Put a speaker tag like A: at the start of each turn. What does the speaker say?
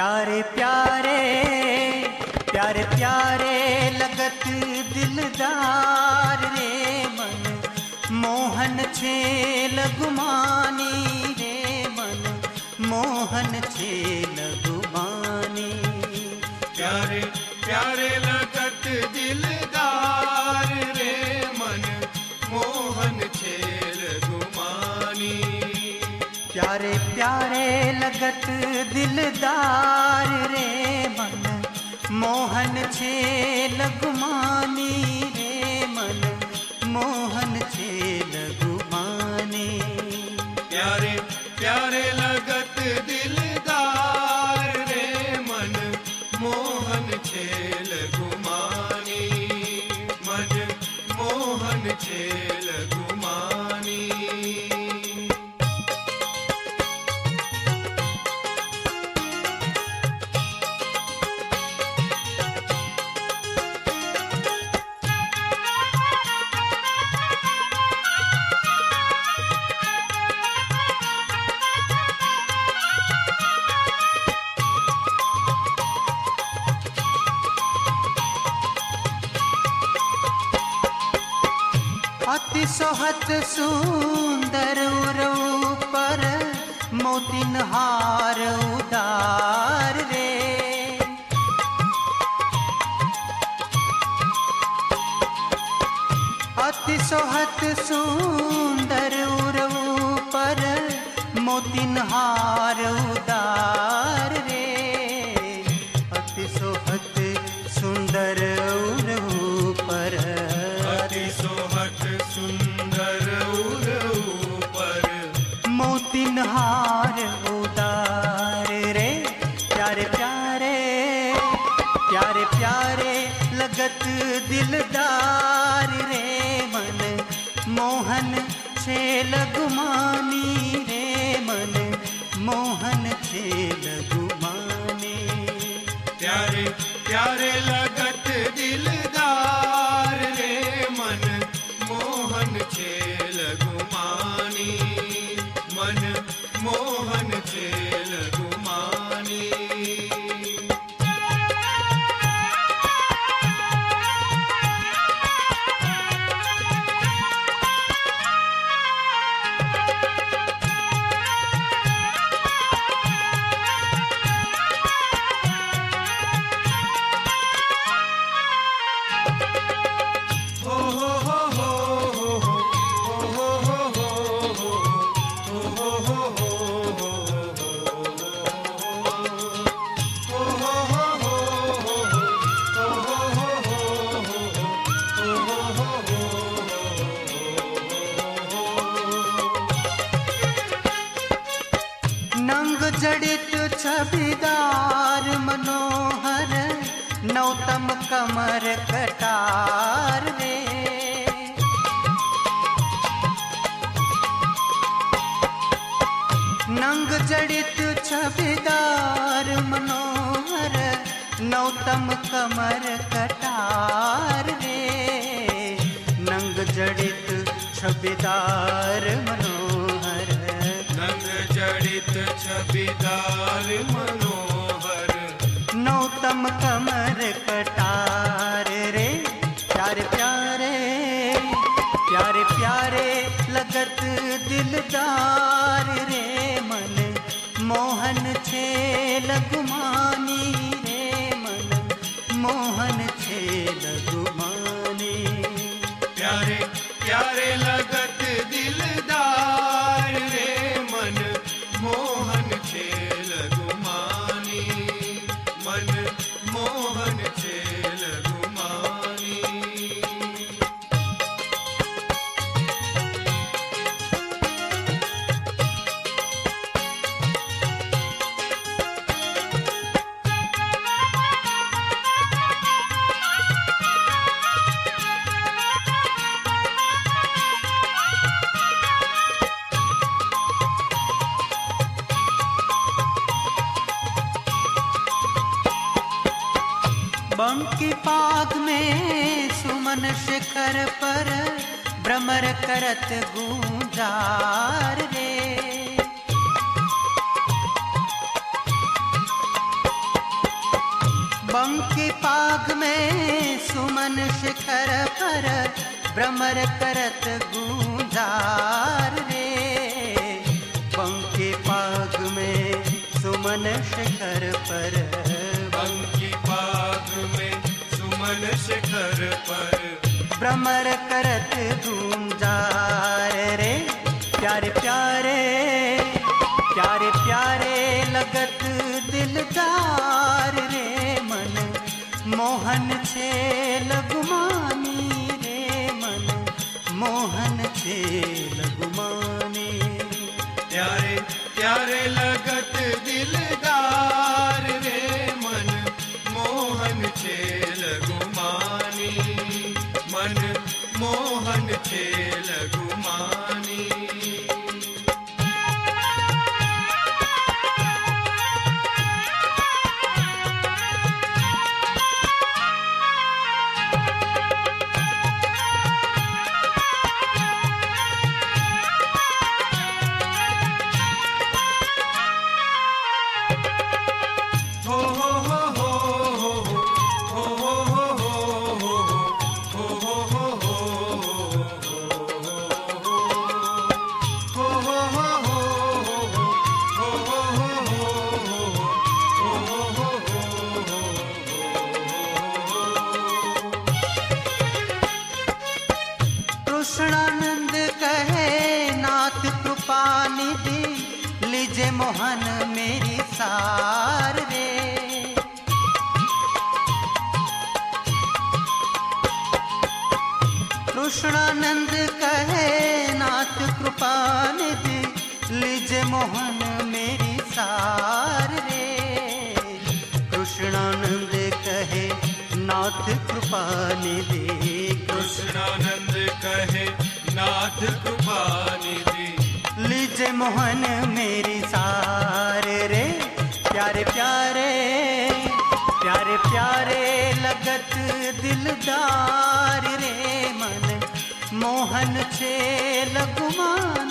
A: प्यारे प्यारे
B: प्यारे प्यारे लगत दिलदार रे मन मोहन छे लगुमानी
A: प्यारे लगत दिलदार रे मन मोहन छे लगुमानी रे मन मोहन छे अति सोहत सुंदर पर मोतिन हार उदार रे। अति सोहत सुंदर पर मोतिन हार उदार रे। अति सोहत पर dil कमर कटार रे नंग जड़ित छबिदार मनोहर, नौतम कमर कटार रे नंग जड़ित छबिदार मनोहर।
B: नंग जड़ित छबिदार मनोहर।
A: कमर कटार रे। प्यारे प्यारे प्यारे प्यारे लगत दिलदार रे। मन मोहन रे। मन मोहन छे लगुमानी।
B: प्यारे प्यारे लगत पम
A: की पाग में सुमन शिखर पर भ्रमर करत गूंजार रे। बम पाग में सुमन शिखर पर भ्रमर करत गूंजार रे। बम पाग में सुमन शिखर पर
B: बंकी पाग में सुमन शिखर पर।
A: भ्रमर करत धूम जा रे, प्यारे प्यारे प्यारे प्यारे लगत दिलदार रे मन, मोहन छे लगुमानी मेरी सार रे। कृष्णानंद कहे नाथ कृपा निधि लीजे मोहन मेरी सार रे। कृष्णानंद कहे नाथ कृपा निधि।
B: कृष्णानंद कहे नाथ कृपा निधि।
A: लीजे मोहन मेरी सार रे। प्यारे प्यारे प्यारे प्यारे लगत दिलदार रे मन मोहन छे लगुमानी